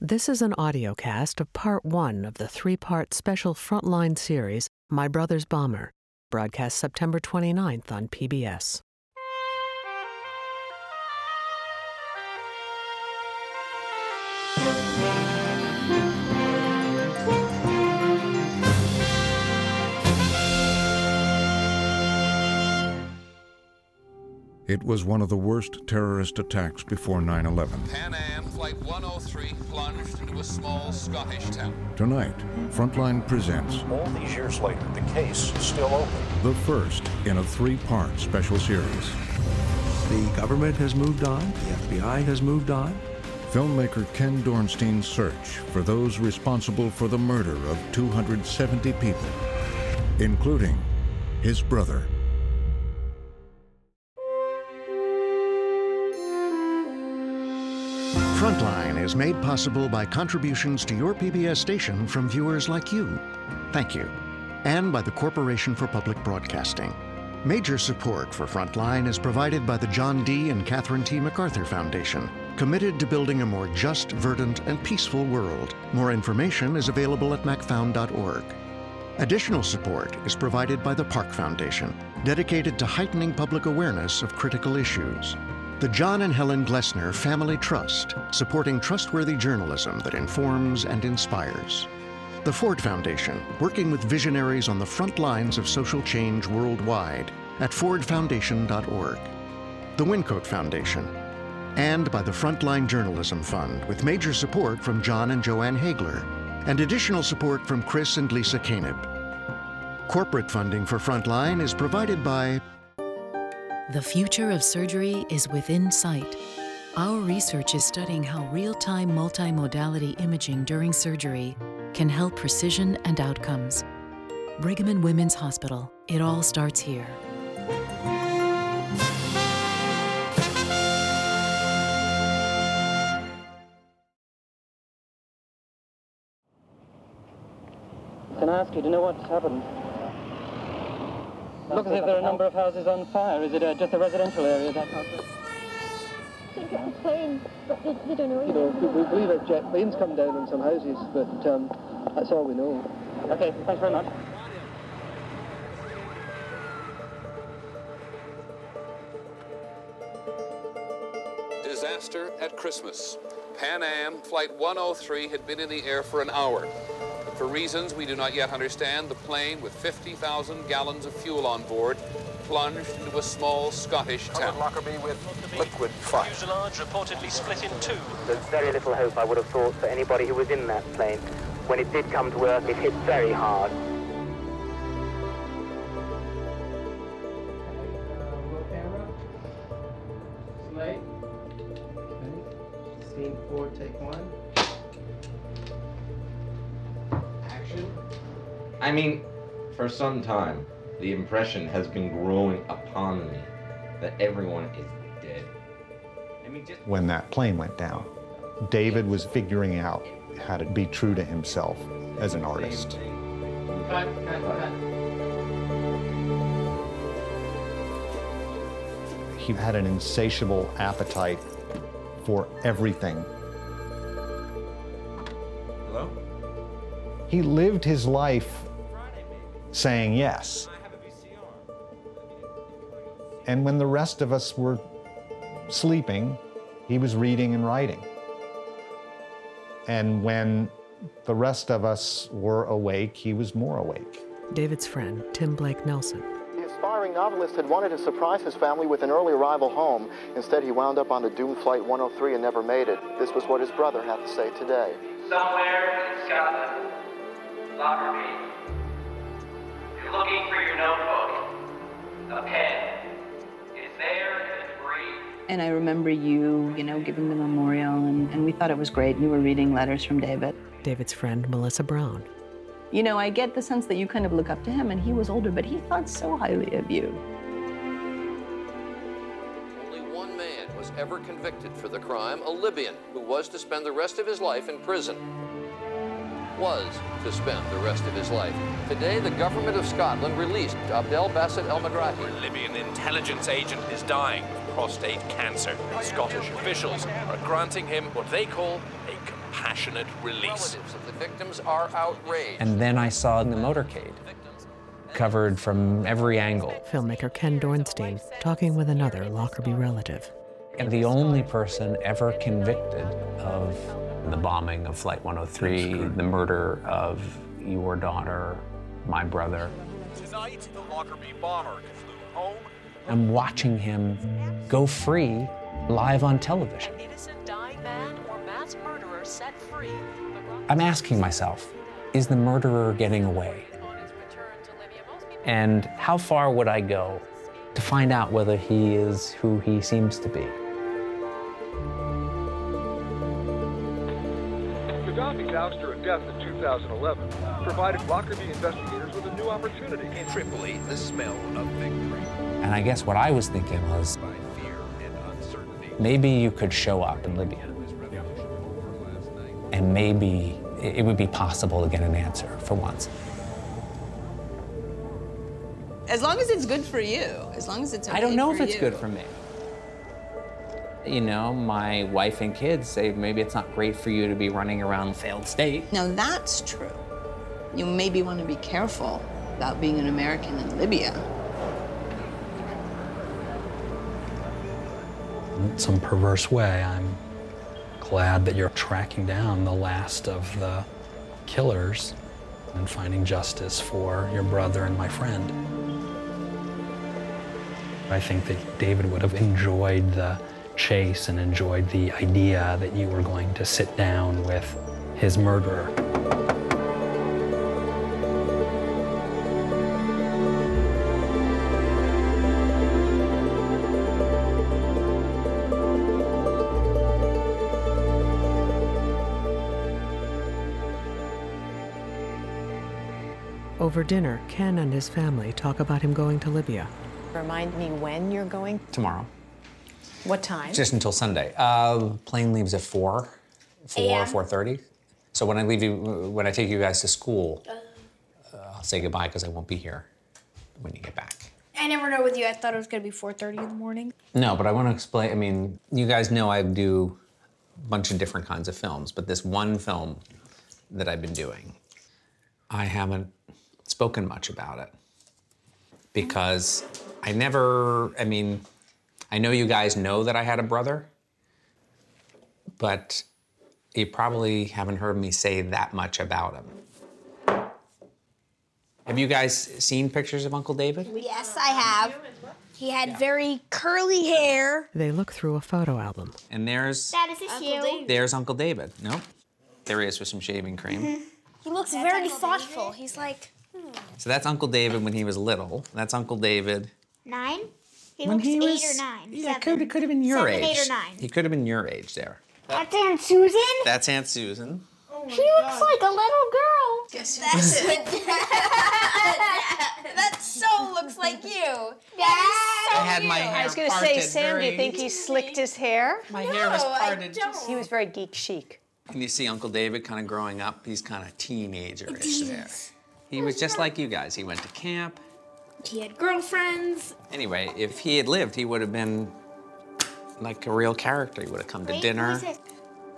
This is an audiocast of part one of the three part special Frontline series, My Brother's Bomber, broadcast September 29th on PBS. It was one of the worst terrorist attacks before 9 11. Pan Am Flight 103 plunged into a small Scottish town. Tonight, Frontline presents All these years later, the case is still open. the first in a three part special series. The government has moved on, the FBI has moved on. Filmmaker Ken Dornstein's search for those responsible for the murder of 270 people, including his brother. Frontline is made possible by contributions to your PBS station from viewers like you. Thank you. And by the Corporation for Public Broadcasting. Major support for Frontline is provided by the John D. and Catherine T. MacArthur Foundation, committed to building a more just, verdant, and peaceful world. More information is available at macfound.org. Additional support is provided by the Park Foundation, dedicated to heightening public awareness of critical issues. The John and Helen Glessner Family Trust, supporting trustworthy journalism that informs and inspires. The Ford Foundation, working with visionaries on the front lines of social change worldwide at fordfoundation.org. The Wyncote Foundation, and by the Frontline Journalism Fund, with major support from John and Joanne Hagler, and additional support from Chris and Lisa Kaneb. Corporate funding for Frontline is provided by The future of surgery is within sight. Our research is studying how real time multimodality imaging during surgery can help precision and outcomes. Brigham and Women's Hospital. It all starts here. Can I ask you, you know what's happened? Looks as if there are a number of houses on fire. Is it uh, just a residential area, that house? I think it's a plane, but they, they don't know You yet. know, we, we believe that jet plane's come down on some houses, but um, that's all we know. Okay, thanks very much. Disaster at Christmas. Pan Am Flight 103 had been in the air for an hour. But for reasons we do not yet understand, the plane, with 50,000 gallons of fuel on board, plunged into a small Scottish Covered town. Lockerbie with liquid fire. fuselage reportedly split in two. There's very little hope, I would have thought, for anybody who was in that plane. When it did come to earth, it hit very hard. For some time, the impression has been growing upon me that everyone is dead. I mean, just when that plane went down. David was figuring out how to be true to himself as an artist. Cut, cut, cut. He had an insatiable appetite for everything. hello. He lived his life saying yes. And when the rest of us were sleeping, he was reading and writing. And when the rest of us were awake, he was more awake. David's friend, Tim Blake Nelson. The aspiring novelist had wanted to surprise his family with an early arrival home. Instead, he wound up on a doomed Flight 103 and never made it. This was what his brother had to say today. Somewhere in Scotland, Lockerbie, you're looking for your notebook. A pen. It's there in the debris. And I remember you, you know, giving the memorial, and, and we thought it was great. And You were reading letters from David. David's friend, Melissa Brown. You know, I get the sense that you kind of look up to him, and he was older, but he thought so highly of you. Only one man was ever convicted for the crime, a Libyan who was to spend the rest of his life in prison. Was to spend the rest of his life. Today, the government of Scotland released Abdel Basset El Megrahi. Libyan intelligence agent is dying of prostate cancer. Scottish officials are granting him what they call a compassionate release. Relatives of the victims are outraged. And then I saw in the motorcade covered from every angle. Filmmaker Ken Dornstein talking with another Lockerbie relative. And the only person ever convicted of the bombing of Flight 103, the murder of your daughter, my brother. Tonight, the Lockerbie bomber flew home. I'm watching him go free live on television. Innocent dying man or mass murderer set free. I'm asking myself, is the murderer getting away? And how far would I go to find out whether he is who he seems to be? Ouster and death in 2011 provided Lockerbie investigators with a new opportunity. In Tripoli, the smell of victory. And I guess what I was thinking was maybe you could show up in Libya. And maybe it would be possible to get an answer for once. As long as it's good for you, as long as it's okay I don't know if it's you. good for me. You know, my wife and kids say maybe it's not great for you to be running around failed state. Now that's true. You maybe want to be careful about being an American in Libya. In some perverse way, I'm glad that you're tracking down the last of the killers and finding justice for your brother and my friend. I think that David would have enjoyed the chase and enjoyed the idea that you were going to sit down with his murderer. Over dinner, Ken and his family talk about him going to Libya. Remind me when you're going? Tomorrow. What time? Just until Sunday. Uh, plane leaves at 4, 4, AM. 4.30. So when I leave you, when I take you guys to school, uh, I'll say goodbye because I won't be here when you get back. I never know with you. I thought it was gonna be 4:30 in the morning. No, but I want to explain. I mean, you guys know I do a bunch of different kinds of films, but this one film that I've been doing, I haven't spoken much about it because I never, I mean, I know you guys know that I had a brother, but you probably haven't heard me say that much about him. Have you guys seen pictures of Uncle David? Yes, I have. He had very curly hair. They look through a photo album. And there's Dad, is this there's Uncle David. Nope. There he is with some shaving cream. He looks very thoughtful. He's like hmm, So that's Uncle David when he was little. That's Uncle David. nine. He When looks he eight was- or nine. Yeah, seven. could, could have been your Seven, age. eight or nine. He could have been your age there. That's Aunt Susan. That's Aunt Susan. Oh she looks like a little girl. Guess That's that so looks like you. Yes! I had my hair I was going to say, parted Sam, do you think he slicked his hair? My hair was No, I parted. just- He was very geek chic. And you see Uncle David kind of growing up. He's kind of teenager-ish there. He was just like you guys. He went to camp. He had girlfriends. Anyway, if he had lived, he would have been like a real character. He would have come to Wait, dinner. who is this?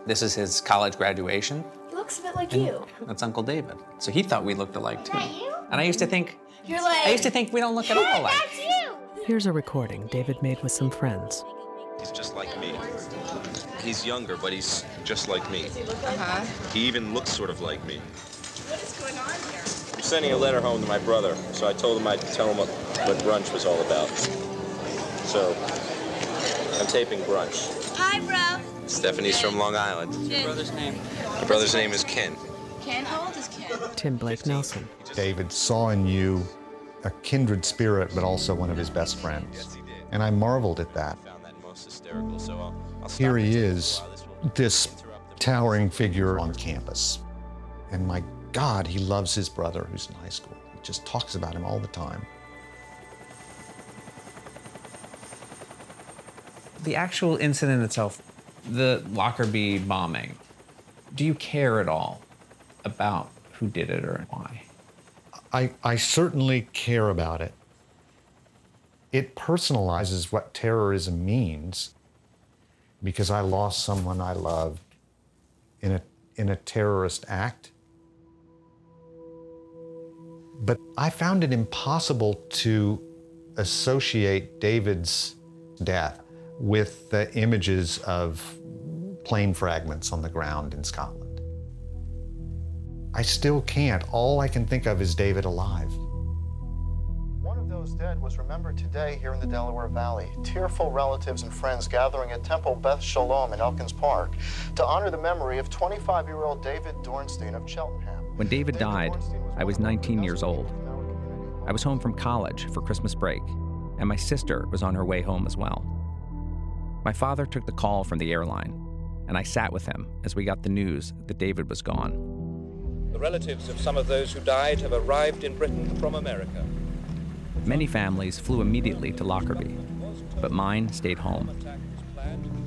This is his college graduation. He looks a bit like And you. That's Uncle David. So he thought we looked alike too. that you? And I used to think, You're like. I used to think we don't look at all alike. That's you. Here's a recording David made with some friends. He's just like me. He's younger, but he's just like me. Uh-huh. He even looks sort of like me. Sending a letter home to my brother, so I told him I'd tell him what, what brunch was all about. So, I'm taping brunch. Hi, bro. Stephanie's from Long Island. Your brother's name? My brother's name is Ken. Ken, how old is Ken? Tim Blake Nelson. David saw in you a kindred spirit, but also one of his best friends. And I marveled at that. Most hysterical, so I'll, I'll Here he it. is, this towering figure on campus. And my God, he loves his brother who's in high school. He just talks about him all the time. The actual incident itself, the Lockerbie bombing, do you care at all about who did it or why? I, I certainly care about it. It personalizes what terrorism means because I lost someone I loved in a, in a terrorist act. But I found it impossible to associate David's death with the images of plane fragments on the ground in Scotland. I still can't. All I can think of is David alive. One of those dead was remembered today here in the Delaware Valley. Tearful relatives and friends gathering at Temple Beth Shalom in Elkins Park to honor the memory of 25 year old David Dornstein of Cheltenham. When David died, I was 19 years old. I was home from college for Christmas break, and my sister was on her way home as well. My father took the call from the airline, and I sat with him as we got the news that David was gone. The relatives of some of those who died have arrived in Britain from America. Many families flew immediately to Lockerbie, but mine stayed home.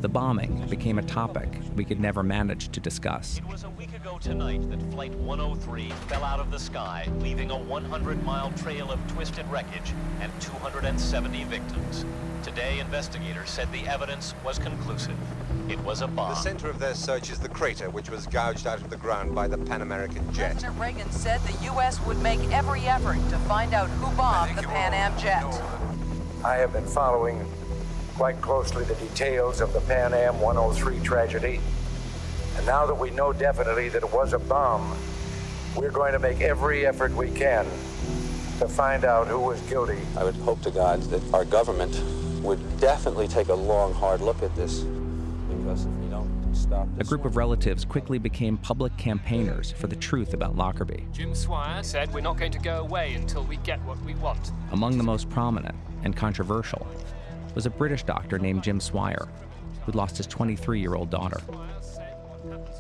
The bombing became a topic we could never manage to discuss. It was a week ago tonight that Flight 103 fell out of the sky, leaving a 100 mile trail of twisted wreckage and 270 victims. Today, investigators said the evidence was conclusive. It was a bomb. The center of their search is the crater, which was gouged out of the ground by the Pan American jet. President Reagan said the U.S. would make every effort to find out who bombed the Pan Am jet. I have been following quite closely the details of the Pan Am 103 tragedy. And now that we know definitely that it was a bomb, we're going to make every effort we can to find out who was guilty. I would hope to God that our government would definitely take a long, hard look at this. Because if we don't stop A group of relatives quickly became public campaigners for the truth about Lockerbie. Jim Swire said we're not going to go away until we get what we want. Among the most prominent and controversial was a British doctor named Jim Swire, who'd lost his 23 year old daughter.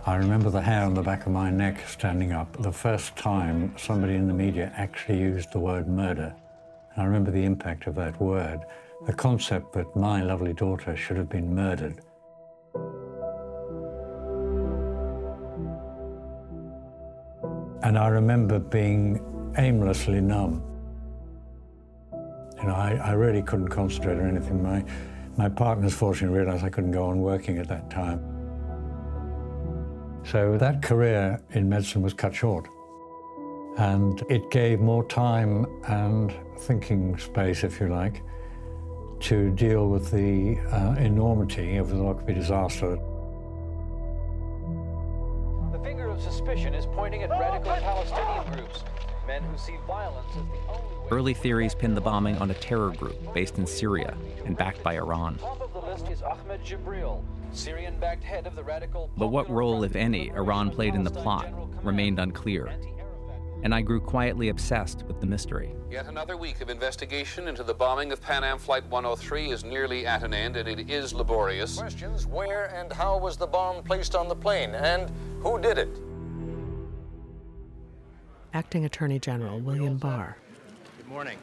I remember the hair on the back of my neck standing up the first time somebody in the media actually used the word murder. And I remember the impact of that word, the concept that my lovely daughter should have been murdered. And I remember being aimlessly numb. You know, I, I really couldn't concentrate or anything. My, my partners fortunately realized I couldn't go on working at that time. So that career in medicine was cut short. And it gave more time and thinking space, if you like, to deal with the uh, enormity of the Lockerbie disaster. The finger of suspicion is pointing at radical Palestinian groups, men who see violence as the only way. Early theories pinned the bombing on a terror group based in Syria and backed by Iran. Top of the list is Ahmed Jibril, Syrian-backed head of the radical. But what role, if any, Iran played in the plot remained unclear. And I grew quietly obsessed with the mystery. Yet another week of investigation into the bombing of Pan Am Flight 103 is nearly at an end, and it is laborious. Questions where and how was the bomb placed on the plane, and who did it? Acting Attorney General William Barr. Good morning.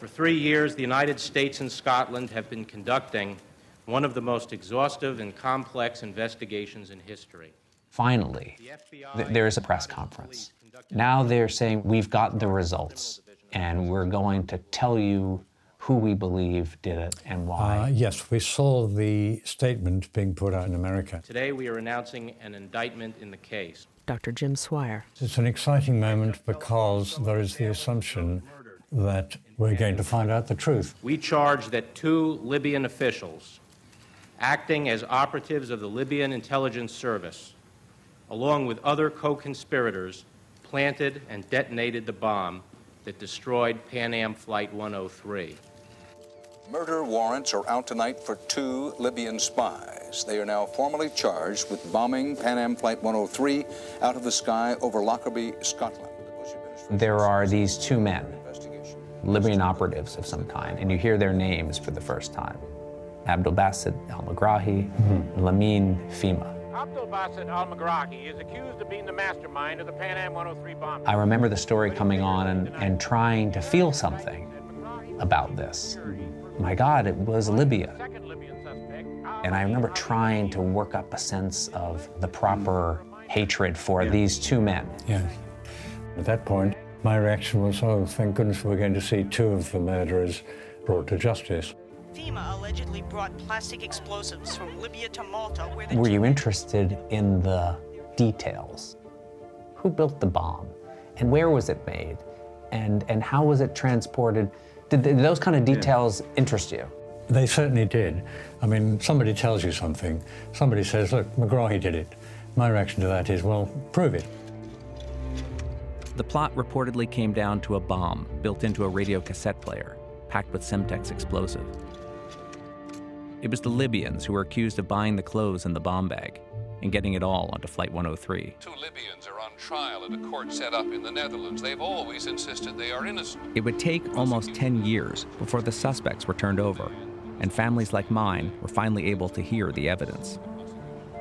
For three years, the United States and Scotland have been conducting one of the most exhaustive and complex investigations in history. Finally, th- there is a press conference. Now they're saying we've got the results, and we're going to tell you who we believe did it and why. Uh, yes, we saw the statement being put out in America. Today, we are announcing an indictment in the case. Dr. Jim Swire. It's an exciting moment because there is the assumption that we're going to find out the truth. We charge that two Libyan officials, acting as operatives of the Libyan intelligence service, along with other co conspirators, planted and detonated the bomb that destroyed Pan Am Flight 103. Murder warrants are out tonight for two Libyan spies. They are now formally charged with bombing Pan Am Flight 103 out of the sky over Lockerbie, Scotland. There are these two men, Libyan operatives of some kind, and you hear their names for the first time Abdul Basit al Megrahi, Mm-hmm. Lamin Fhimah. Abdul Basit al Megrahi is accused of being the mastermind of the Pan Am 103 bomb. I remember the story coming on and, and trying to feel something about this. My God, it was Libya. And I remember trying to work up a sense of the proper hatred for these two men. Yes. At that point, my reaction was, oh, thank goodness we're going to see two of the murderers brought to justice. Fhimah allegedly brought plastic explosives from Libya to Malta, where the Were you interested in the details? Who built the bomb? And where was it made? And, and how was it transported? Did, th those kind of details interest you? They certainly did. I mean, somebody tells you something. Somebody says, look, Megrahi did it. My reaction to that is, well, prove it. The plot reportedly came down to a bomb built into a radio cassette player, packed with Semtex explosive. It was the Libyans who were accused of buying the clothes in the bomb bag and getting it all onto Flight 103. Two Libyans are on trial at a court set up in the Netherlands. They've always insisted they are innocent. It would take almost 10 years before the suspects were turned over, and families like mine were finally able to hear the evidence.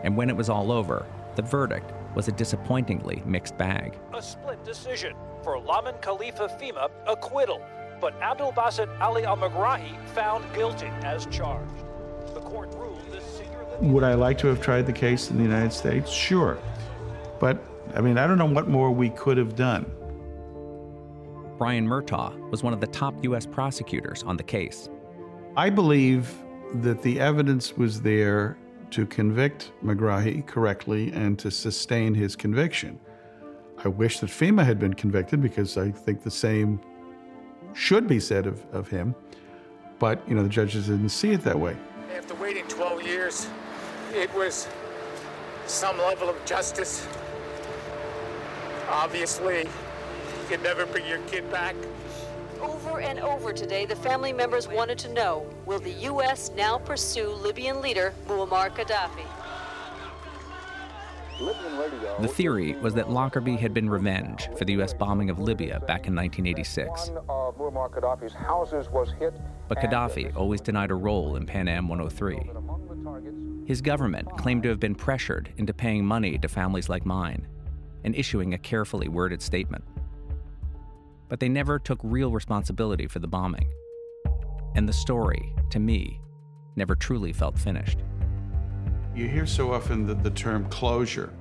And when it was all over, the verdict was a disappointingly mixed bag. A split decision for Lamin Khalifa Fhimah acquittal, but Abdul Basit Ali Al Megrahi found guilty as charged. The court ruled this senior Would I like to have tried the case in the United States? Sure. But, I mean, I don't know what more we could have done. Brian Murtaugh was one of the top U.S. prosecutors on the case. I believe that the evidence was there to convict Megrahi correctly and to sustain his conviction. I wish that Fhimah had been convicted because I think the same should be said of, of him. But, you know, the judges didn't see it that way. After waiting 12 years, it was some level of justice. Obviously, you can never bring your kid back. Over and over today, the family members wanted to know will the U.S. now pursue Libyan leader Muammar Gaddafi? The theory was that Lockerbie had been revenge for the U.S. bombing of Libya back in 1986. One of Muammar Gaddafi's houses was hit. But Gaddafi always denied a role in Pan Am 103. His government claimed to have been pressured into paying money to families like mine and issuing a carefully worded statement. But they never took real responsibility for the bombing. And the story, to me, never truly felt finished. You hear so often the, the term closure.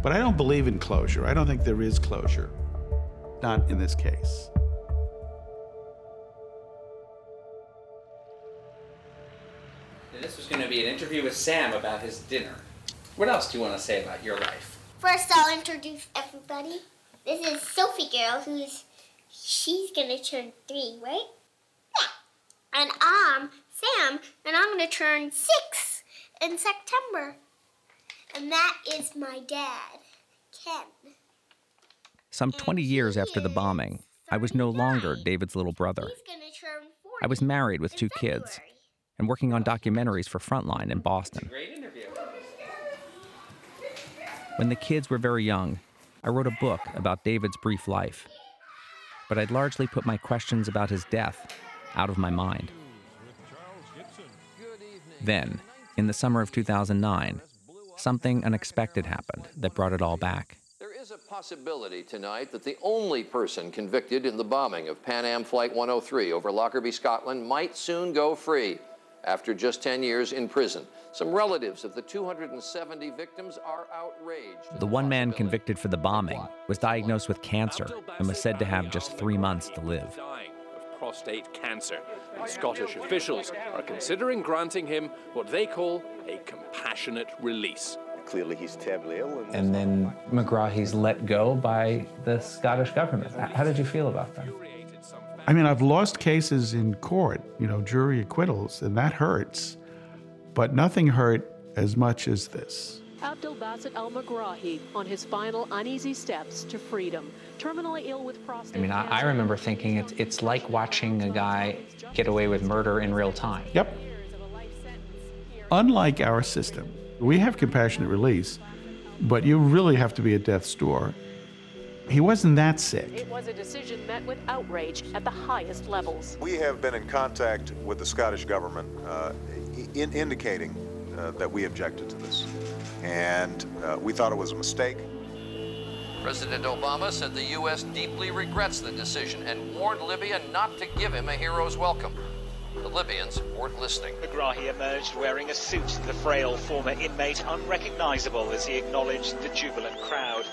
But I don't believe in closure. I don't think there is closure. Not in this case. This was going to be an interview with Sam about his dinner. What else do you want to say about your life? First, I'll introduce everybody. This is Sophie Girl, who's she's gonna turn three, right? Yeah. And I'm Sam, and I'm gonna turn six in September. And that is my dad, Ken. Some 20 years after the bombing, I was no longer David's little brother. I was married with two kids and working on documentaries for Frontline in Boston. When the kids were very young, I wrote a book about David's brief life. But I'd largely put my questions about his death out of my mind. Then, in the summer of 2009, something unexpected happened that brought it all back. There is a possibility tonight that the only person convicted in the bombing of Pan Am Flight 103 over Lockerbie, Scotland, might soon go free after just 10 years in prison. Some relatives of the 270 victims are outraged. The one man convicted for the bombing was diagnosed with cancer and was said to have just three months to live. Prostate cancer. And Scottish officials are considering granting him what they call a compassionate release. Clearly, he's terribly ill. And then Megrahi's let go by the Scottish government. How did you feel about that? I mean, I've lost cases in court, you know, jury acquittals, and that hurts. But nothing hurt as much as this. Abdel Basit Al Megrahi on his final uneasy steps to freedom. Terminally ill with prostate I mean, I, I remember thinking it's, it's like watching a guy get away with murder in real time. Yep. Unlike our system, we have compassionate release, but you really have to be at death's door. He wasn't that sick. It was a decision met with outrage at the highest levels. We have been in contact with the Scottish government uh, in indicating uh, that we objected to this. And uh, we thought it was a mistake. President Obama said the U.S. deeply regrets the decision and warned Libya not to give him a hero's welcome. The Libyans weren't listening. Megrahi emerged wearing a suit, the frail former inmate unrecognizable as he acknowledged the jubilant crowd.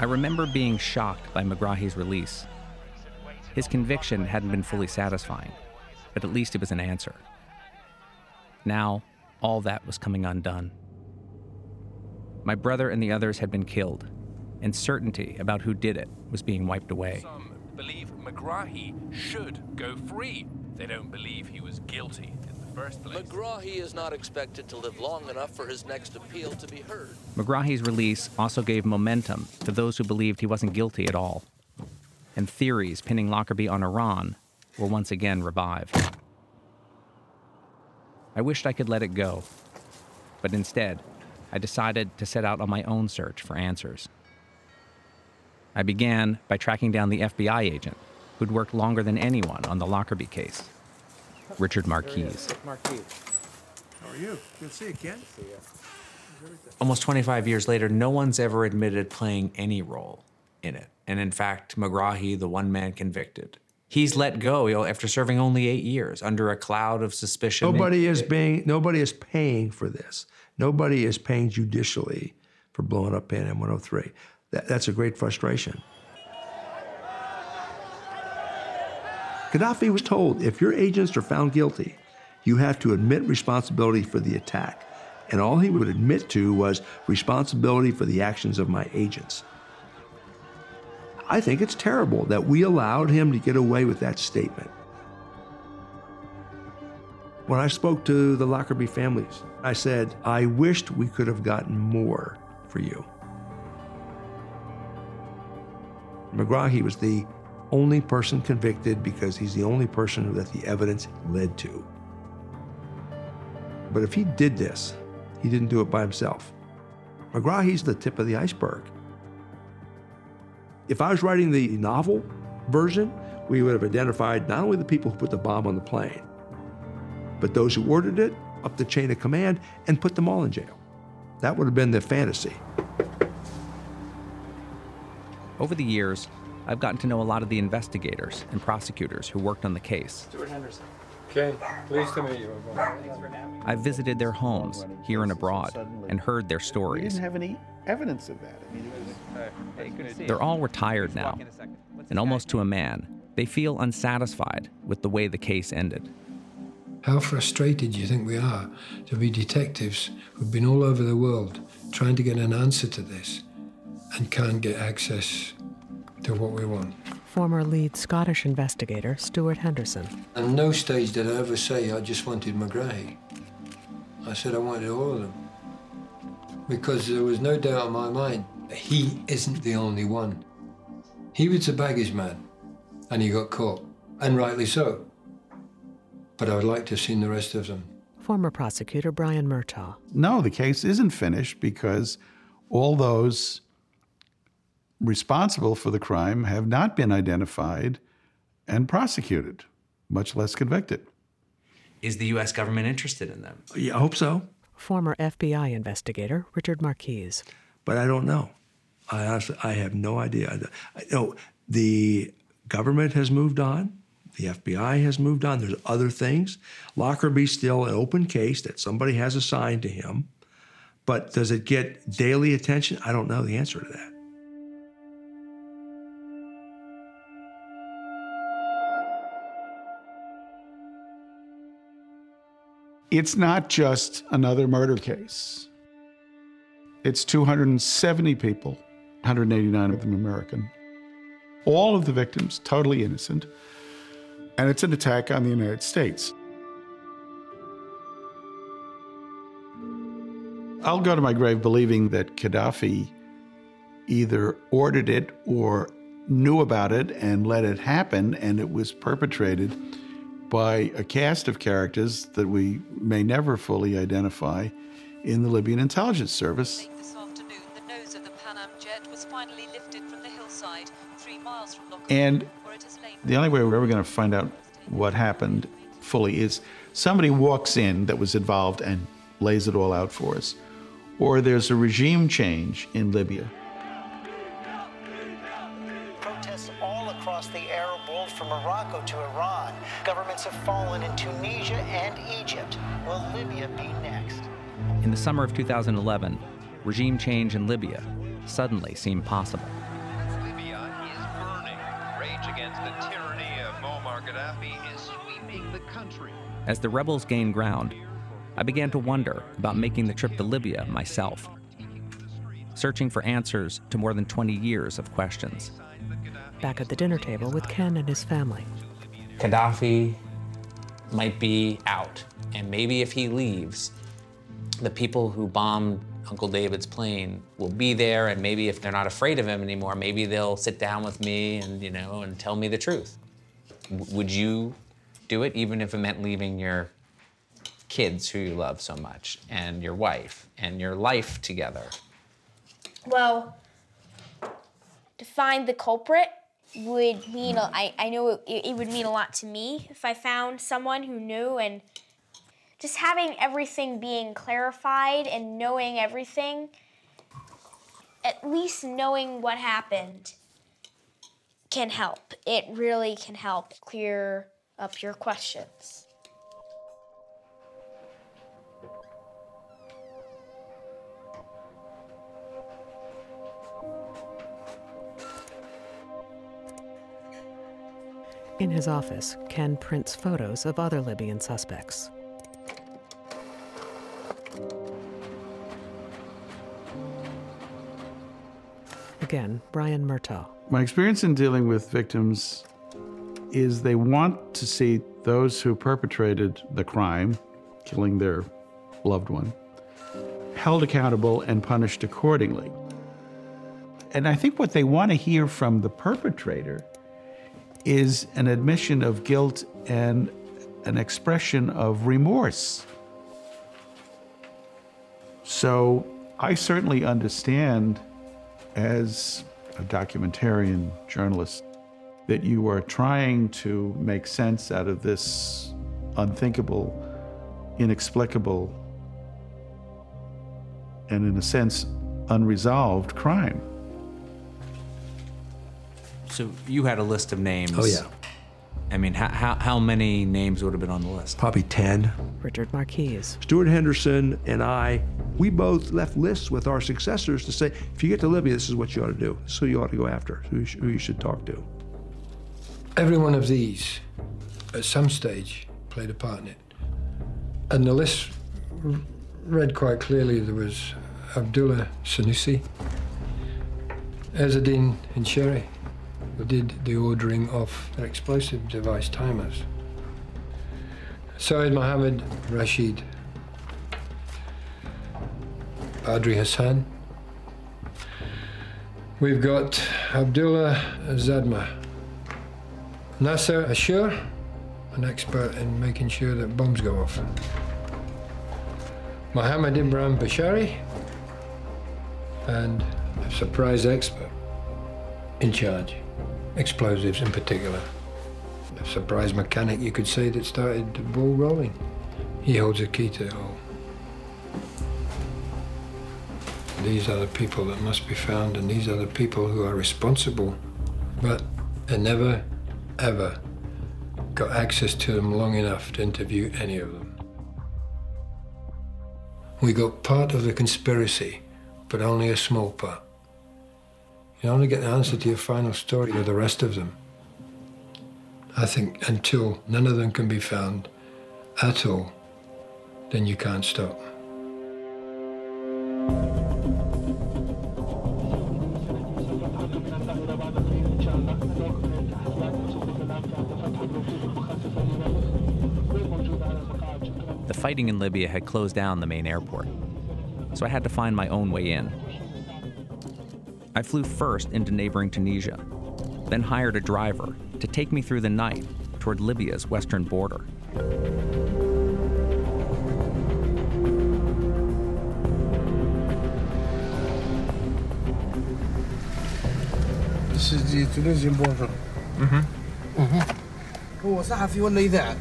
I remember being shocked by Megrahi's release. His conviction hadn't been fully satisfying. but at least it was an answer. Now, all that was coming undone. My brother and the others had been killed, and certainty about who did it was being wiped away. Some believe Megrahi should go free. They don't believe he was guilty in the first place. Megrahi is not expected to live long enough for his next appeal to be heard. Megrahi's release also gave momentum to those who believed he wasn't guilty at all. And theories pinning Lockerbie on Iran were once again revived. I wished I could let it go, but instead, I decided to set out on my own search for answers. I began by tracking down the FBI agent who'd worked longer than anyone on the Lockerbie case, Richard Marquise. Marquise. How are you? Good to see you, Ken. Almost 25 years later, no one's ever admitted playing any role in it. And in fact, Megrahi, the one man convicted, he's let go you know, after serving only eight years under a cloud of suspicion. Nobody is being, nobody is paying for this. Nobody is paying judicially for blowing up Pan Am 103. That, that's a great frustration. Gaddafi was told if your agents are found guilty, you have to admit responsibility for the attack. And all he would admit to was responsibility for the actions of my agents. I think it's terrible that we allowed him to get away with that statement. When I spoke to the Lockerbie families, I said, I wished we could have gotten more for you. Megrahi was the only person convicted because he's the only person that the evidence led to. But if he did this, he didn't do it by himself. Megrahi's the tip of the iceberg. If I was writing the novel version, we would have identified not only the people who put the bomb on the plane, but those who ordered it up the chain of command and put them all in jail. That would have been the fantasy. Over the years, I've gotten to know a lot of the investigators and prosecutors who worked on the case. Stuart Henderson. Okay, pleased to meet you. I've visited their homes here and abroad and heard their We stories. didn't have any evidence of that. I mean, it was, They're all retired now, and almost to a man, they feel unsatisfied with the way the case ended. How frustrated do you think we are to be detectives who've been all over the world trying to get an answer to this and can't get access to what we want? Former lead Scottish investigator Stuart Henderson. At no stage did I ever say I just wanted Megrahi. I said I wanted all of them. Because there was no doubt in my mind he isn't the only one. He was a baggage man, and he got caught, and rightly so. But I would like to have seen the rest of them. Former prosecutor Brian Murtaugh. no, the case isn't finished because all those responsible for the crime have not been identified and prosecuted, much less convicted. Is the U.S. government interested in them? Yeah, I hope so, Former FBI investigator Richard Marquise. but I don't know. I honestly, I have no idea. I, I know the government has moved on. The FBI has moved on. There's other things. Lockerbie's still an open case that somebody has assigned to him. But does it get daily attention? I don't know the answer to that. It's not just another murder case. It's 270 people, 189 of them American. All of the victims totally innocent. And it's an attack on the United States. I'll go to my grave believing that Gaddafi either ordered it or knew about it and let it happen, and it was perpetrated by a cast of characters that we may never fully identify in the Libyan intelligence service. This afternoon, the nose of the Pan Am jet was finally lifted from the hillside, three miles from Lockerbie, And the only way we're ever going to find out what happened fully is somebody walks in that was involved and lays it all out for us. Or there's a regime change in Libya. Protests all across the Arab world from Morocco to Iran. Governments have fallen in Tunisia and Egypt. Will Libya be next? In the summer of 2011, regime change in Libya suddenly seemed possible. As the rebels gained ground, I began to wonder about making the trip to Libya myself, searching for answers to more than 20 years of questions. Back at the dinner table with Ken and his family. Gaddafi might be out, and maybe if he leaves, the people who bombed Uncle David's plane will be there, and maybe if they're not afraid of him anymore, maybe they'll sit down with me and you know and tell me the truth. Would you do it, even if it meant leaving your kids who you love so much, and your wife, and your life together? Well, to find the culprit would mean, I, I know it, it would mean a lot to me if I found someone who knew and just having everything being clarified and knowing everything, at least knowing what happened can help. It really can help clear up your questions. In his office, Ken prints photos of other Libyan suspects. Again, Brian Murtaugh. My experience in dealing with victims is they want to see those who perpetrated the crime, killing their loved one, held accountable and punished accordingly. And I think what they want to hear from the perpetrator is an admission of guilt and an expression of remorse. So I certainly understand as a documentarian journalist that you are trying to make sense out of this unthinkable, inexplicable, and in a sense, unresolved crime. So you had a list of names. Oh, yeah. I mean, how, how, how many names would have been on the list? Probably 10. Richard Marquise. Stuart Henderson and I, we both left lists with our successors to say, if you get to Libya, this is what you ought to do. Who you ought to go after, who you, sh- who you should talk to. Every one of these, at some stage, played a part in it. And the list read quite clearly there was Abdullah Senussi, Ezzeddin Insheri, who did the ordering of their explosive device timers. Saeed Mohammed Rashid, Badri Hassan. We've got Abdullah Zadma, Nasser Ashur, an expert in making sure that bombs go off. Mohammed Ibrahim Bashari, and a surprise expert in charge, explosives in particular. A surprise mechanic, you could say, that started the ball rolling. He holds a key to it all. These are the people that must be found, and these are the people who are responsible. But I never, ever got access to them long enough to interview any of them. We got part of the conspiracy, but only a small part. You only get the answer to your final story with the rest of them. I think until none of them can be found at all, then you can't stop. fighting in Libya had closed down the main airport, so I had to find my own way in. I flew first into neighboring Tunisia, then hired a driver to take me through the night toward Libya's western border. This is the Tunisian border. Mm-hmm. هو صحفي ولا إذاعة؟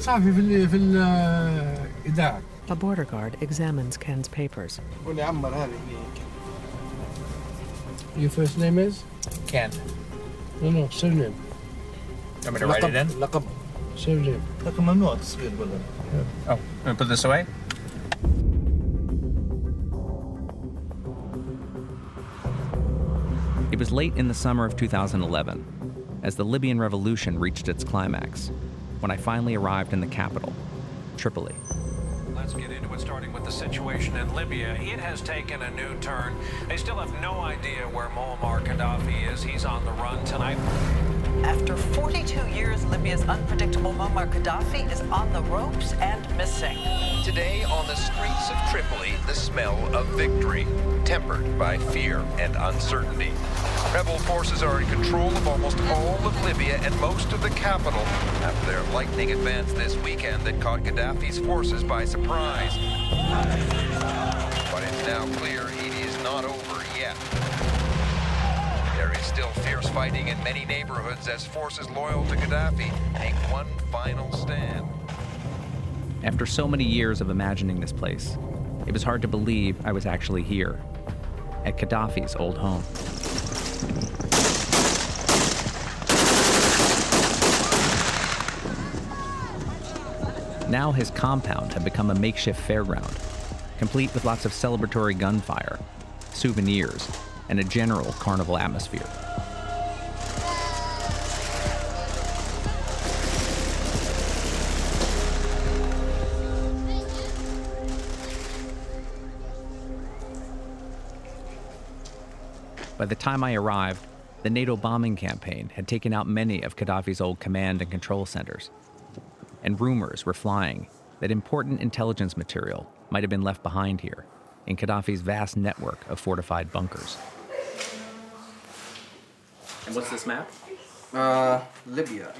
صحفي في ال في الإذاعة. A border guard examines Ken's papers. قول لي عمر هذا هنيك. Your first name is? Ken. No, no, surname. Want me to write it in? لقب. Surname. لكن ممنوع تصوير ولا. Oh, I'm gonna put this away? It was late in the summer of 2011. as the Libyan revolution reached its climax when I finally arrived in the capital, Tripoli. Let's get into it, starting with the situation in Libya. It has taken a new turn. They still have no idea where Muammar Gaddafi is. He's on the run tonight. After 42 years, Libya's unpredictable Muammar Gaddafi is on the ropes and missing. Today on the streets of Tripoli, the smell of victory, tempered by fear and uncertainty. Rebel forces are in control of almost all of Libya and most of the capital after their lightning advance this weekend that caught Gaddafi's forces by surprise. But it's now clear it is not over yet. There is still fierce fighting in many neighborhoods as forces loyal to Gaddafi make one final stand. After so many years of imagining this place, it was hard to believe I was actually here, at Gaddafi's old home. Now his compound had become a makeshift fairground, complete with lots of celebratory gunfire, souvenirs, and a general carnival atmosphere. By the time I arrived, the NATO bombing campaign had taken out many of Gaddafi's old command and control centers. And rumors were flying that important intelligence material might have been left behind here in Gaddafi's vast network of fortified bunkers. And what's this map? Uh, Libya.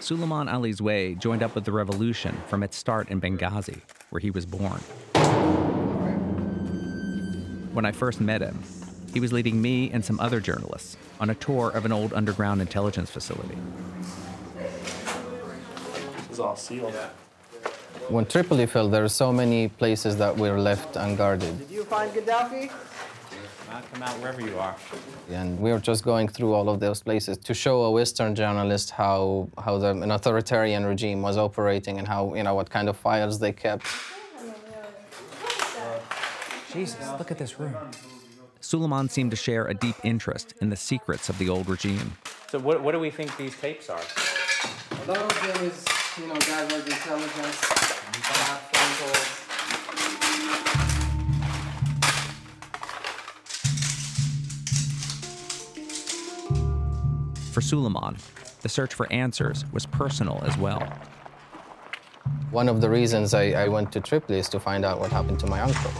Suleiman Ali Zway joined up with the revolution from its start in Benghazi, where he was born. When I first met him, he was leading me and some other journalists on a tour of an old underground intelligence facility. This is all sealed. When Tripoli fell, there are so many places that were left unguarded. Did you find Gaddafi? I'll come out wherever you are. And we were just going through all of those places to show a Western journalist how, how the, an authoritarian regime was operating and how, you know, what kind of files they kept. Jesus, look at this room. Suleiman seemed to share a deep interest in the secrets of the old regime. So what, what do we think these tapes are? A lot of them is, you know, divergent intelligence, lab phone calls. For Suleiman, the search for answers was personal as well. One of the reasons I, I went to Tripoli is to find out what happened to my uncle.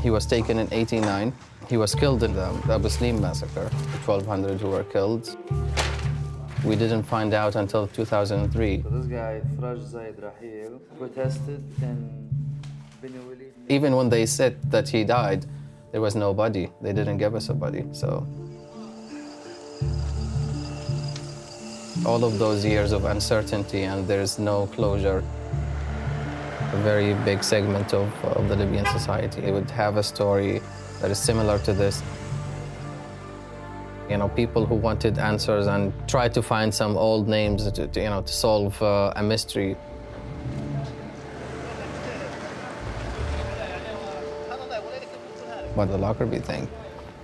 He was taken in 89. He was killed in the, the Abu Salim massacre, the 1,200 who were killed. We didn't find out until 2003. So this guy, Fraj Zaid Rahil, protested in Beni Even when they said that he died, there was no body. They didn't give us a body, so. All of those years of uncertainty and there's no closure. A very big segment of, of the Libyan society it would have a story that is similar to this. You know, people who wanted answers and tried to find some old names, to, to, you know, to solve uh, a mystery. But the Lockerbie thing,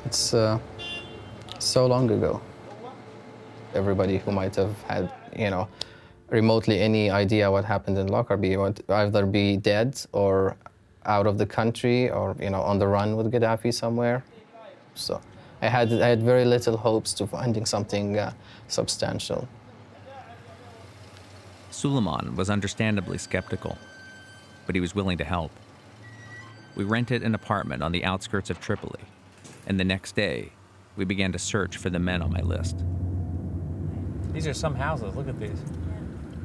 it's uh, so long ago. Everybody who might have had, you know, remotely any idea what happened in Lockerbie would either be dead or out of the country or, you know, on the run with Gaddafi somewhere. So I had, I had very little hopes to finding something uh, substantial. Suleiman was understandably skeptical, but he was willing to help. We rented an apartment on the outskirts of Tripoli, and the next day, we began to search for the men on my list. These are some houses. Look at these.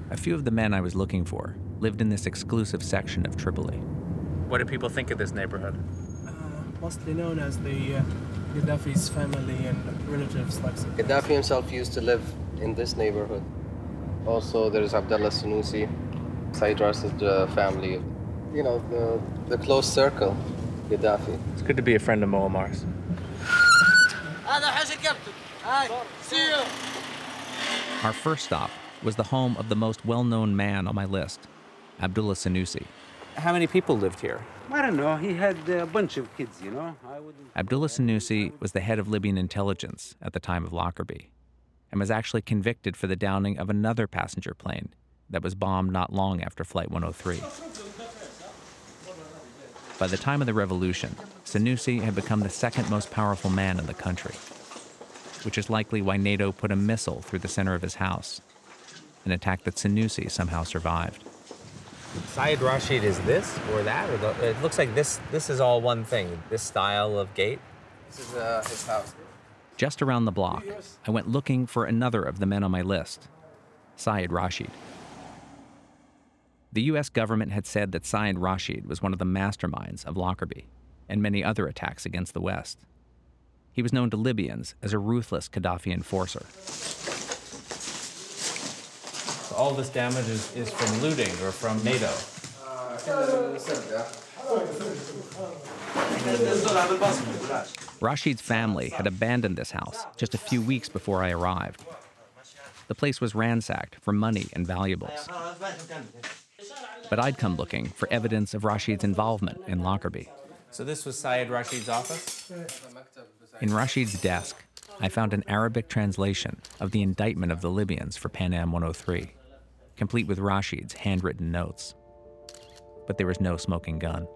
A few of the men I was looking for lived in this exclusive section of Tripoli. What do people think of this neighborhood? Mostly known as the uh, Gaddafi's family and relatives. Like Gaddafi himself used to live in this neighborhood. Also, there's Abdullah Senussi, Cyrus's uh, family. You know, the, the close circle, Gaddafi. It's good to be a friend of Muammar's. See you. Our first stop was the home of the most well known man on my list, Abdullah Senussi. How many people lived here? I don't know. He had a bunch of kids, you know. I wouldn't. Abdullah Senussi was the head of Libyan intelligence at the time of Lockerbie and was actually convicted for the downing of another passenger plane that was bombed not long after Flight 103. By the time of the revolution, Senussi had become the second most powerful man in the country, which is likely why NATO put a missile through the center of his house, an attack that Senussi somehow survived. Syed Rashid is this or that, or the, it looks like this. This is all one thing. This style of gate. This is uh, his house. Just around the block, I went looking for another of the men on my list, Syed Rashid. The U.S. government had said that Syed Rashid was one of the masterminds of Lockerbie and many other attacks against the West. He was known to Libyans as a ruthless Gaddafi enforcer. All this damage is, is from looting or from NATO. Rashid's family had abandoned this house just a few weeks before I arrived. The place was ransacked for money and valuables. But I'd come looking for evidence of Rashid's involvement in Lockerbie. So this was Syed Rashid's office. In Rashid's desk, I found an Arabic translation of the indictment of the Libyans for Pan Am 103, complete with Rashid's handwritten notes. But there was no smoking gun.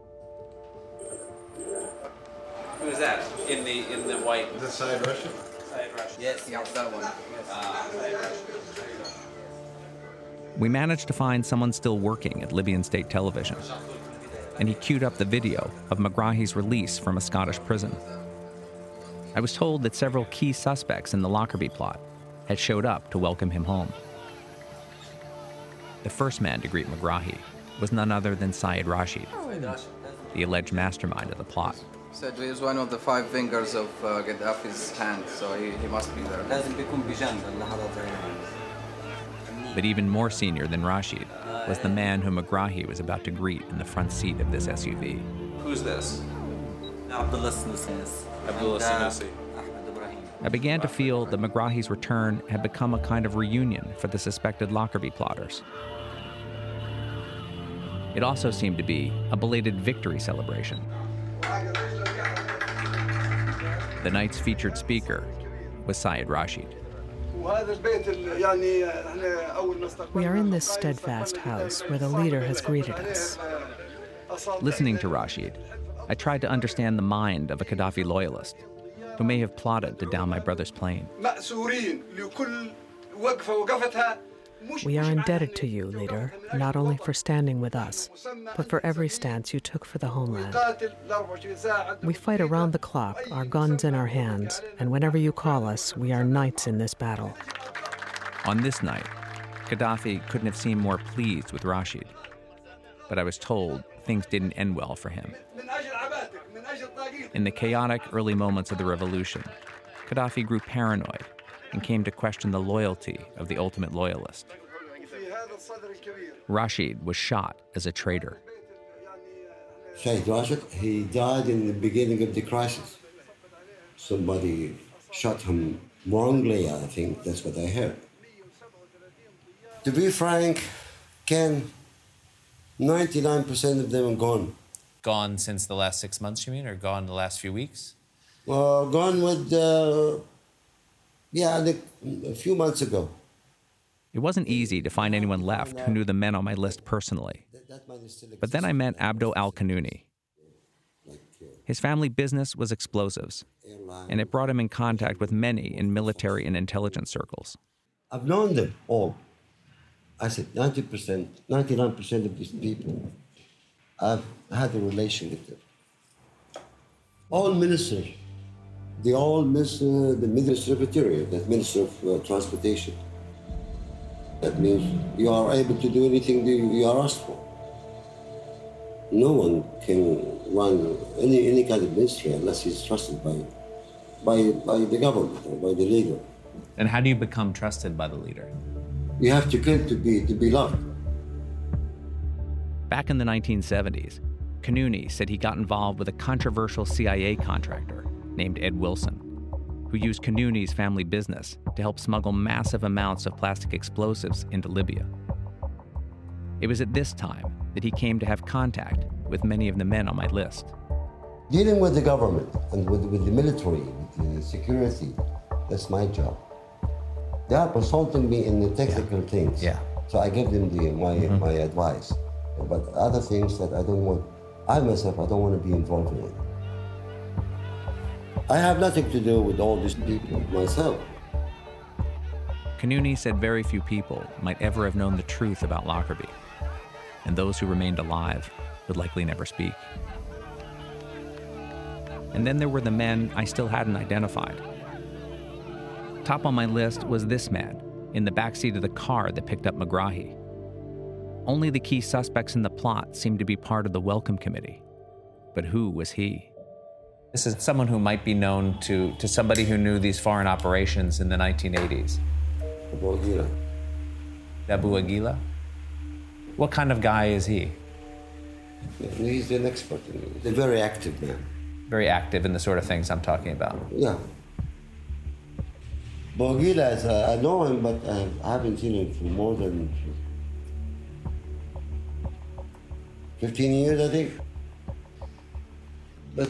Who is that in the in the white? Is that Syed Rashid? Syed Rashid. Yes, yes, that one. Uh, Syed Rashid. We managed to find someone still working at Libyan state television, and he queued up the video of Megrahi's release from a Scottish prison. I was told that several key suspects in the Lockerbie plot had showed up to welcome him home. The first man to greet Megrahi was none other than Syed Rashid, the alleged mastermind of the plot. Said he is one of the five fingers of uh, Gaddafi's hand, so he, he must be there. But even more senior than Rashid was the man whom Megrahi was about to greet in the front seat of this SUV. Who's this? Abdullah Senussi. Abdullah Senussi. I began to feel that Megrahi's return had become a kind of reunion for the suspected Lockerbie plotters. It also seemed to be a belated victory celebration. The night's featured speaker was Syed Rashid. We are in this steadfast house where the leader has greeted us. Listening to Rashid, I tried to understand the mind of a Gaddafi loyalist who may have plotted to down my brother's plane. We are indebted to you, leader, not only for standing with us, but for every stance you took for the homeland. We fight around the clock, our guns in our hands, and whenever you call us, we are knights in this battle. On this night, Gaddafi couldn't have seemed more pleased with Rashid, but I was told things didn't end well for him. In the chaotic early moments of the revolution, Gaddafi grew paranoid and came to question the loyalty of the ultimate loyalist. Rashid was shot as a traitor. Said Rashid, he died in the beginning of the crisis. Somebody shot him wrongly, I think. That's what I heard. To be frank, Ken, 99% of them are gone. Gone since the last six months, you mean, or gone the last few weeks? Uh, gone with, uh, yeah, the, a few months ago. It wasn't easy to find anyone left who knew the men on my list personally. But then I met Abdo Al Kanuni. His family business was explosives, and it brought him in contact with many in military and intelligence circles. I've known them all. I said 90%, 99% of these people, I've had a relation with them. All ministers, they all miss uh, the Minister of Interior, that Minister of uh, Transportation. That means you are able to do anything you are asked for. No one can run any, any kind of ministry unless he's trusted by, by, by the government or by the leader. And how do you become trusted by the leader? You have to kill to be, to be loved. Back in the 1970s, Kanuni said he got involved with a controversial CIA contractor named Ed Wilson, who used Kanuni's family business to help smuggle massive amounts of plastic explosives into Libya. It was at this time that he came to have contact with many of the men on my list. Dealing with the government and with, with the military, with the security, that's my job. They are consulting me in the technical things. Yeah. So I give them the, my, mm-hmm. my advice. But other things that I don't want, I myself, I don't want to be involved in it. I have nothing to do with all these people myself. Kanuni said very few people might ever have known the truth about Lockerbie, and those who remained alive would likely never speak. And then there were the men I still hadn't identified. Top on my list was this man in the backseat of the car that picked up Megrahi. Only the key suspects in the plot seemed to be part of the welcome committee. But who was he? This is someone who might be known to, to somebody who knew these foreign operations in the 1980s. Abu Agila. Abu Agila? What kind of guy is he? He's an expert. He's a very active man. Very active in the sort of things I'm talking about. Yeah. Bogila, is, uh, I know him, but uh, I haven't seen him for more than 15 years, I think. But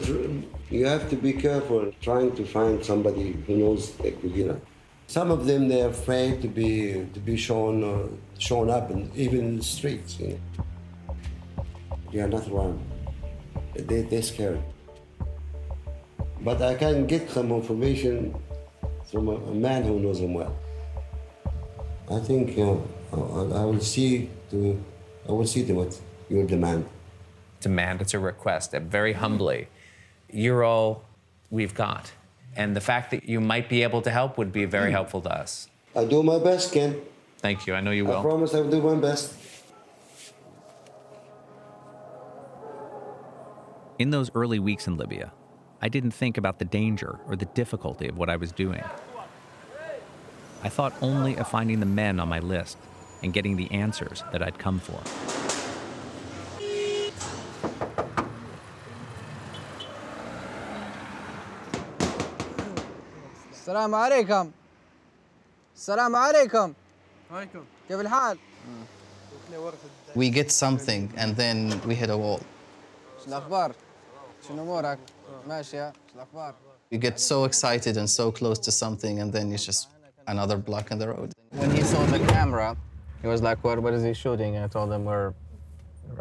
you have to be careful trying to find somebody who knows Bogila. Some of them they're afraid to be to be shown uh, shown up, and even in the streets. You know, they are not around. They they're scared. But I can get some information from a, a man who knows him well. I think uh, I, I will see to I will see to what your demand. Demand, it's a request, very humbly. You're all we've got. And the fact that you might be able to help would be very helpful to us. I'll do my best, Ken. Thank you. I know you will. I promise I will do my best. In those early weeks in Libya, I didn't think about the danger or the difficulty of what I was doing. I thought only of finding the men on my list and getting the answers that I'd come for. السلام عليكم السلام عليكم عليكم كيف الحال؟ We get something and then we hit a wall. شو الأخبار؟ شنو أمورك؟ ماشية؟ شو الأخبار؟ You get so excited and so close to something and then it's just another block in the road. When he saw the camera, He was like, what, what is he shooting? And I told him we're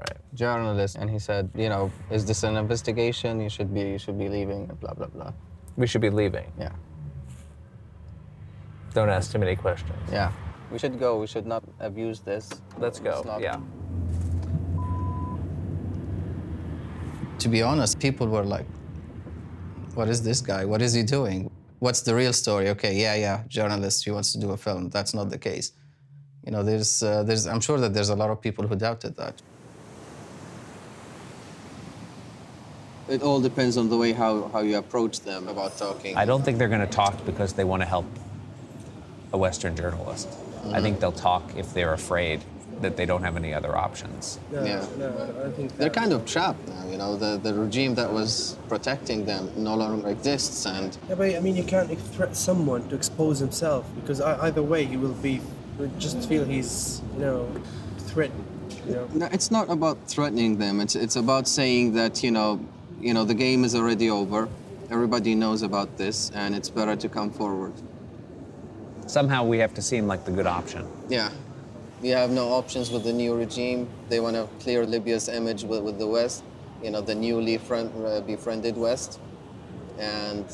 right. journalists. And he said, you know, is this an investigation? You should be, you should be leaving, and blah, blah, blah. We should be leaving. Yeah. Don't ask too many questions. Yeah. We should go. We should not abuse this. Let's go. Not- Yeah. To be honest, people were like, what is this guy? What is he doing? What's the real story? Okay, yeah, yeah, journalist, he wants to do a film. That's not the case. You know, there's, uh, there's, I'm sure that there's a lot of people who doubted that. It all depends on the way how, how you approach them about talking. I don't think they're going to talk because they want to help a Western journalist. I think they'll talk if they're afraid that they don't have any other options. yeah. I think They're kind of trapped now, you know. The, the regime that was protecting them no longer exists, and Yeah, but I mean, you can't threat someone to expose himself because either way, he will be just feel he's, you know, threatened. You know. No, it's not about threatening them. It's it's about saying that you know, you know, the game is already over. Everybody knows about this, and it's better to come forward. Somehow we have to seem like the good option. Yeah, you have no options with the new regime. They want to clear Libya's image with, with the West. You know, the newly friend, uh, befriended West, and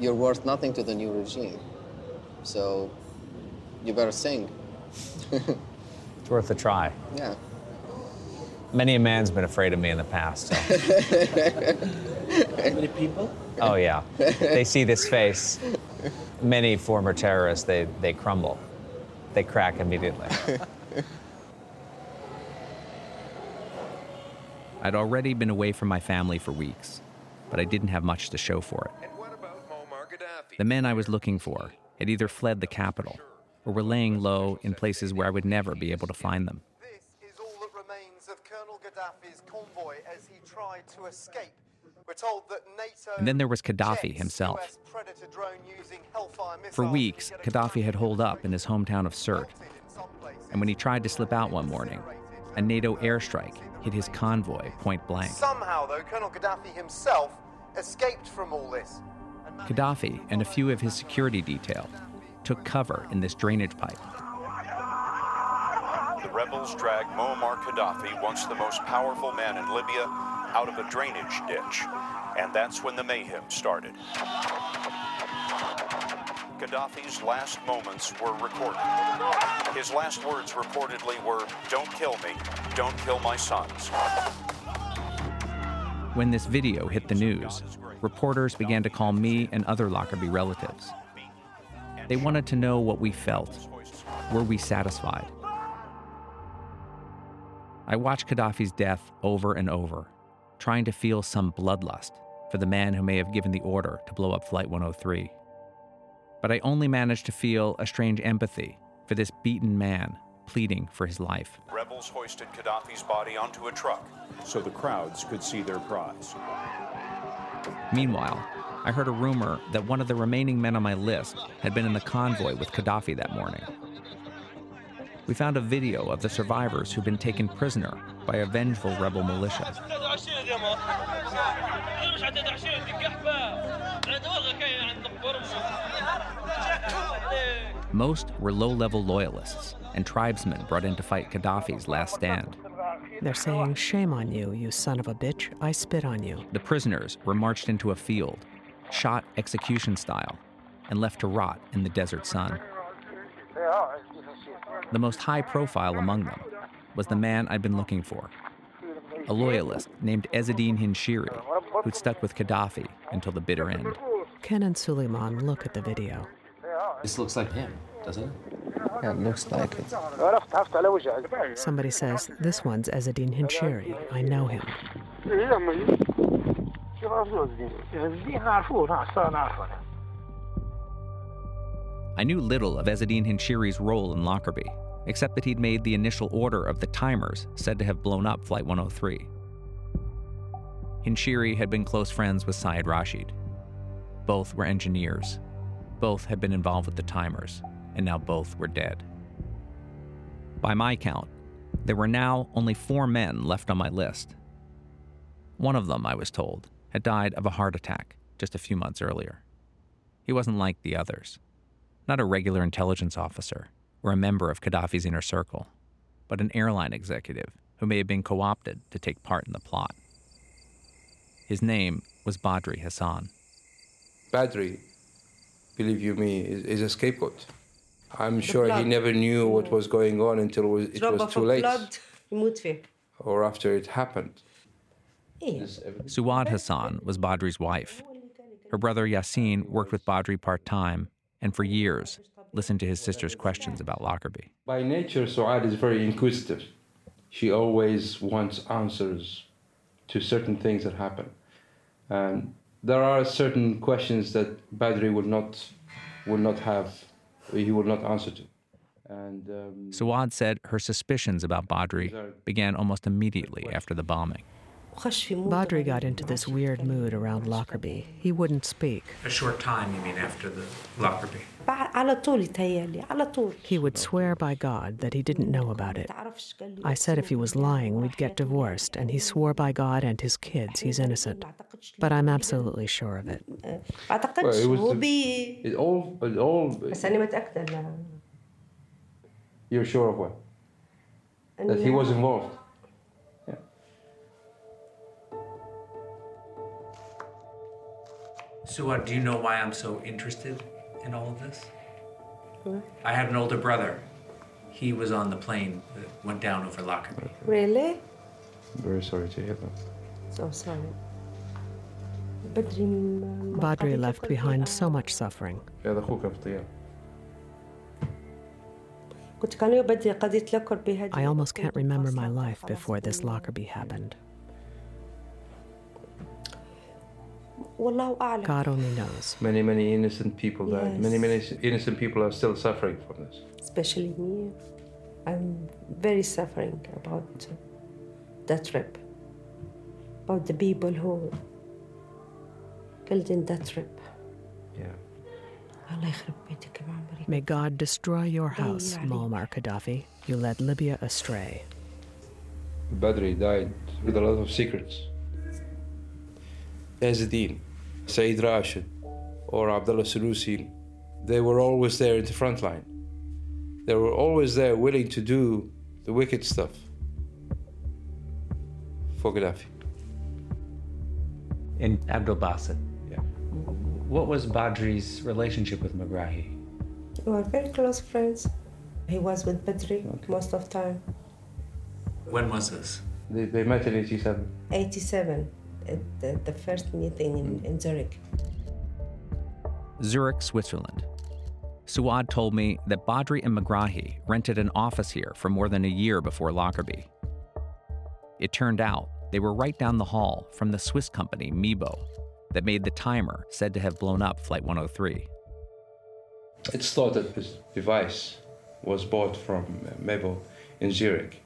you're worth nothing to the new regime. So, you better sing. It's worth a try. Yeah. Many a man's been afraid of me in the past. So. Many people. oh yeah, they see this face. Many former terrorists, they they crumble, they crack immediately. I'd already been away from my family for weeks, but I didn't have much to show for it. The men I was looking for had either fled the capital or were laying low in places where I would never be able to find them. This is all that remains of Colonel Gaddafi's convoy as he tried to escape. We're told that NATO And then there was Gaddafi himself. US Predator drone using Hellfire For weeks, Gaddafi had holed up in his hometown of Sirte. And when he tried to slip out one morning, a NATO airstrike hit his convoy point blank. Somehow, though, Colonel Gaddafi himself escaped from all this. Gaddafi and a few of his security detail took cover in this drainage pipe. The rebels dragged Muammar Gaddafi, once the most powerful man in Libya, out of a drainage ditch. And that's when the mayhem started. Gaddafi's last moments were recorded. His last words reportedly were, Don't kill me, don't kill my sons. When this video hit the news, reporters began to call me and other Lockerbie relatives. They wanted to know what we felt. Were we satisfied? I watched Gaddafi's death over and over, trying to feel some bloodlust for the man who may have given the order to blow up Flight 103. But I only managed to feel a strange empathy for this beaten man pleading for his life. Rebels hoisted Gaddafi's body onto a truck so the crowds could see their prize. Meanwhile, I heard a rumor that one of the remaining men on my list had been in the convoy with Gaddafi that morning. We found a video of the survivors who'd been taken prisoner by a vengeful rebel militia. Most were low level loyalists and tribesmen brought in to fight Gaddafi's last stand. They're saying, Shame on you, you son of a bitch. I spit on you. The prisoners were marched into a field, shot execution style, and left to rot in the desert sun. The most high profile among them was the man I'd been looking for a loyalist named Ezzedine Hinshiri, who'd stuck with Gaddafi until the bitter end. Ken and Suleiman look at the video. This looks like him, doesn't it? Yeah, it looks like it. Somebody says, This one's Ezzedine Hinshiri. I know him. I knew little of Ezzedine Hinshiri's role in Lockerbie, except that he'd made the initial order of the timers said to have blown up Flight 103. Hinshiri had been close friends with Syed Rashid. Both were engineers. Both had been involved with the timers, and now both were dead. By my count, there were now only four men left on my list. One of them, I was told, had died of a heart attack just a few months earlier. He wasn't like the others, not a regular intelligence officer or a member of Gaddafi's inner circle, but an airline executive who may have been co opted to take part in the plot. His name was Badri Hassan. Badri, believe you me, is, is a scapegoat. I'm sure he never knew what was going on until it was, it was too late. Or after it happened. Suad Hassan was Badri's wife. Her brother Yassin worked with Badri part time and for years listened to his sister's questions about Lockerbie. By nature, Suad is very inquisitive. She always wants answers to certain things that happen. And there are certain questions that Badri would not, would not have, he would not answer to. And um, Suad said her suspicions about Badri began almost immediately after the bombing. Badri got into this weird mood around Lockerbie. He wouldn't speak. A short time, you mean, after the Lockerbie? He would swear by God that he didn't know about it. I said if he was lying, we'd get divorced, and he swore by God and his kids he's innocent. But I'm absolutely sure of it. well, it was the, it all, it all. You're sure of what? That he was involved. Suad, do you know why I'm so interested in all of this? I had an older brother. He was on the plane that went down over Lockerbie. Really? Very sorry to hear that. So sorry. Badri left behind so much suffering. هذا أخوك في الطيارة. I almost can't remember my life before this Lockerbie happened. God only knows. Many, many innocent people died. Many, Yes. many innocent people are still suffering from this. Especially me. I'm very suffering about that trip. About the people who killed in that trip. Yeah. الله يخرب بيتك يا معمري. May God destroy your house, Muammar Gaddafi. You led Libya astray. Badri died with a lot of secrets. Ezzeddin, Said Rashid, or Abdullah Senussi, they were always there in the front line. They were always there willing to do the wicked stuff for Gaddafi. In Abdul Basit. Yeah. What was Badri's relationship with Megrahi? We were very close friends. He was with Badri most of the time. When was this? They, they met in 87. 87, at the, the first meeting in, in Zurich. Zurich, Switzerland. Suad told me that Badri and Megrahi rented an office here for more than a year before Lockerbie. It turned out they were right down the hall from the Swiss company Mebo that made the timer said to have blown up Flight 103. It's thought that this device was bought from Mebo in Zurich.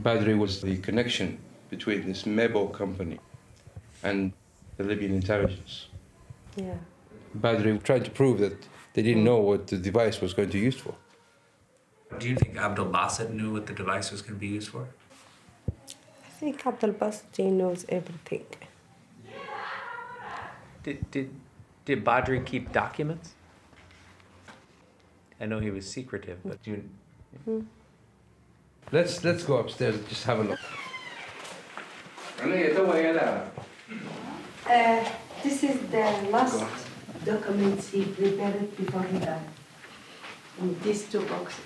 Badri was the connection between this Mebo company and the Libyan intelligence. Yeah. Badri tried to prove that they didn't know what the device was going to be used for. Do you think Abdul Basit knew what the device was going to be used for? I think Abdul Basit knows everything. Did, did, did Badri keep documents? I know he was secretive, but do you, Hmm. Let's let's go upstairs and just have a look. Uh, this is the last documents he prepared before he died. In these two boxes.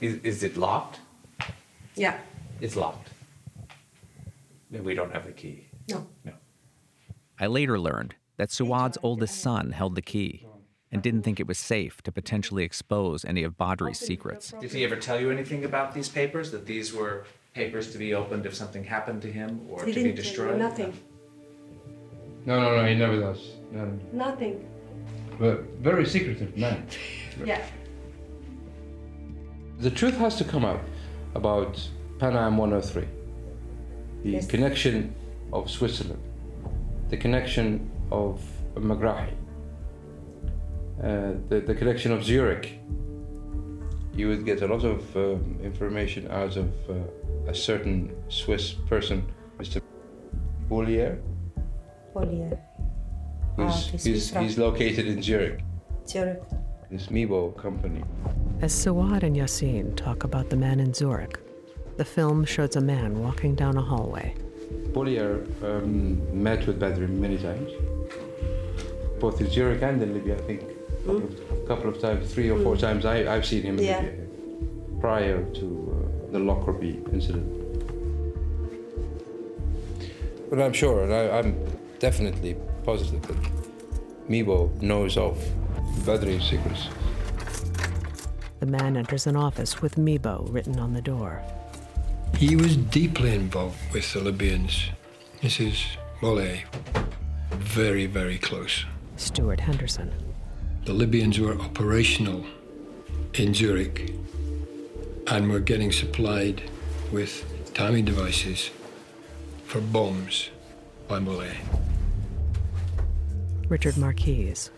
is, is it locked? Yeah. It's locked. Then we don't have the key. No. No. I later learned that Suad's oldest son held the key and didn't think it was safe to potentially expose any of Badri's secrets. Did he ever tell you anything about these papers? That these were papers to be opened if something happened to him or he to be didn't tell destroyed? nothing. No, no, no, he never does. No, no. Nothing. But very secretive man. Yeah. The truth has to come out about Pan Am 103, the Yes. connection of Switzerland, the connection of Megrahi, uh, the, the connection of Zurich. You would get a lot of um, information out of uh, a certain Swiss person, Mr. Bollier, Polier. who's, Ah, he's he's, located in Zurich, Zurich. this Mebo company. As Suad and Yassine talk about the man in Zurich, the film shows a man walking down a hallway. Bollier um, met with Badri many times, both in Zurich and in Libya, I think. A couple, of, times, three or four times, I, I've seen him Yeah. Prior to uh, the Lockerbie incident. But I'm sure, and I, I'm definitely positive that Mebo knows of Badri's secrets. The man enters an office with Mebo written on the door. He was deeply involved with the Libyans. This is Bollier. Very, very close. Stuart Henderson. The Libyans were operational in Zurich and were getting supplied with timing devices for bombs by Bollier. Richard Marquise.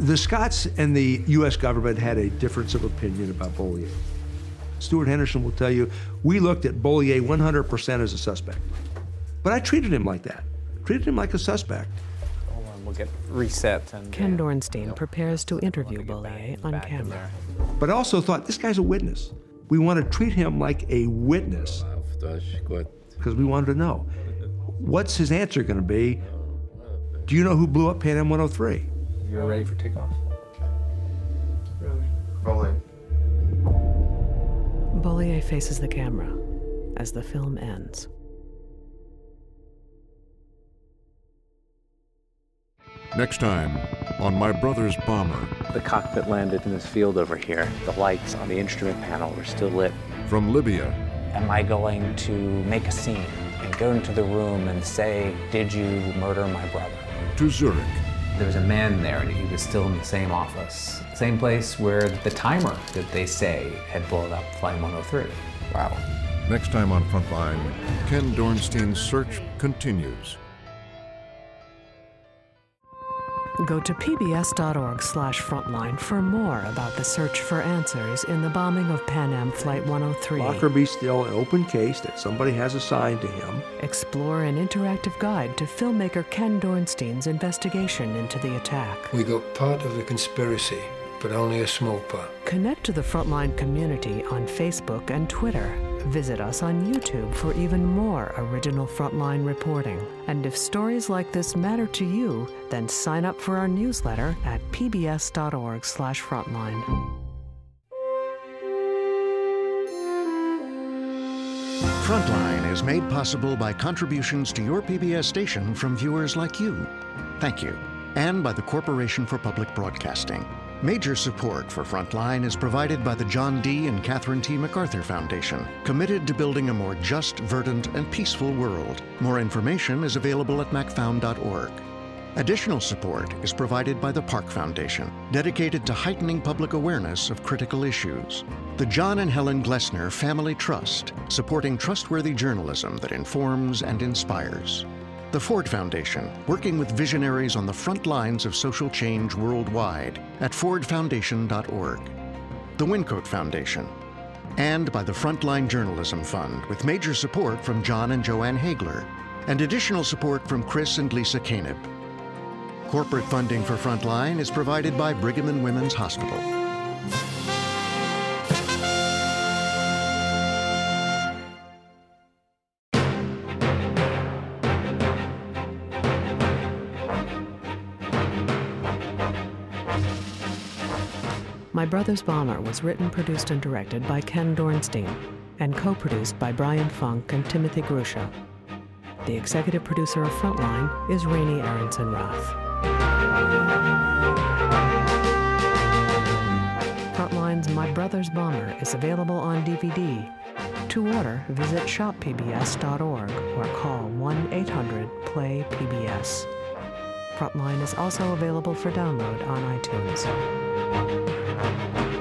The Scots and the U.S. government had a difference of opinion about Bollier. Stuart Henderson will tell you, we looked at Bollier 100% as a suspect. But I treated him like that, treated him like a suspect. Hold on, we'll get reset and. Ken Dornstein prepares to interview Bollier on camera. But I also thought, this guy's a witness. We want to treat him like a witness because we wanted to know what's his answer going to be? Do you know who blew up Pan Am 103? You're ready for takeoff? Rolling. Bollier faces the camera as the film ends. Next time on My Brother's Bomber. The cockpit landed in this field over here. The lights on the instrument panel were still lit. From Libya. Am I going to make a scene and go into the room and say, Did you murder my brother? To Zurich. There was a man there and he was still in the same office. Same place where the timer that they say had blown up Flight 103. Wow. Next time on Frontline, Ken Dornstein's search continues. Go to pbs.org/frontline for more about the search for answers in the bombing of Pan Am Flight 103. Lockerbie's still an open case that somebody has assigned to him. Explore an interactive guide to filmmaker Ken Dornstein's investigation into the attack. We got part of the conspiracy, but only a small part. Connect to the Frontline community on Facebook and Twitter. Visit us on YouTube for even more original Frontline reporting. And if stories like this matter to you, then sign up for our newsletter at pbs.org/frontline. Frontline is made possible by contributions to your PBS station from viewers like you. Thank you. And by the Corporation for Public Broadcasting. Major support for Frontline is provided by the John D. and Catherine T. MacArthur Foundation, committed to building a more just, verdant, and peaceful world. More information is available at macfound.org. Additional support is provided by the Park Foundation, dedicated to heightening public awareness of critical issues. The John and Helen Glessner Family Trust, supporting trustworthy journalism that informs and inspires. The Ford Foundation, working with visionaries on the front lines of social change worldwide at fordfoundation.org. The Wyncote Foundation, and by the Frontline Journalism Fund, with major support from John and Jo Ann Hagler, and additional support from Chris and Lisa Kaneb. Corporate funding for Frontline is provided by Brigham and Women's Hospital. My Brother's Bomber was written, produced, and directed by Ken Dornstein and co produced by Brian Funk and Timothy Grusha. The executive producer of Frontline is Raney Aronson Rath. Frontline's My Brother's Bomber is available on DVD. To order, visit shoppbs.org or call 1 800 PLAY PBS. Frontline is also available for download on iTunes. Thank you.